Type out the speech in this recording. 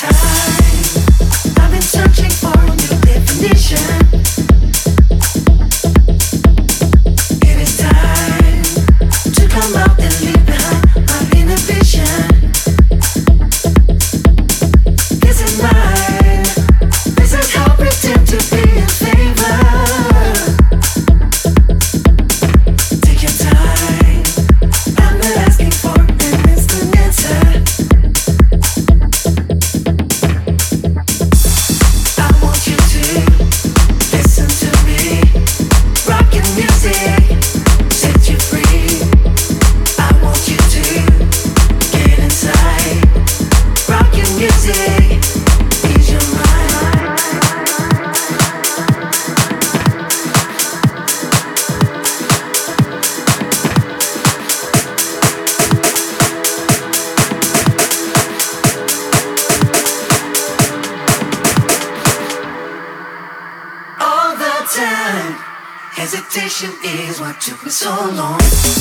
time. Hesitation is what took me so long.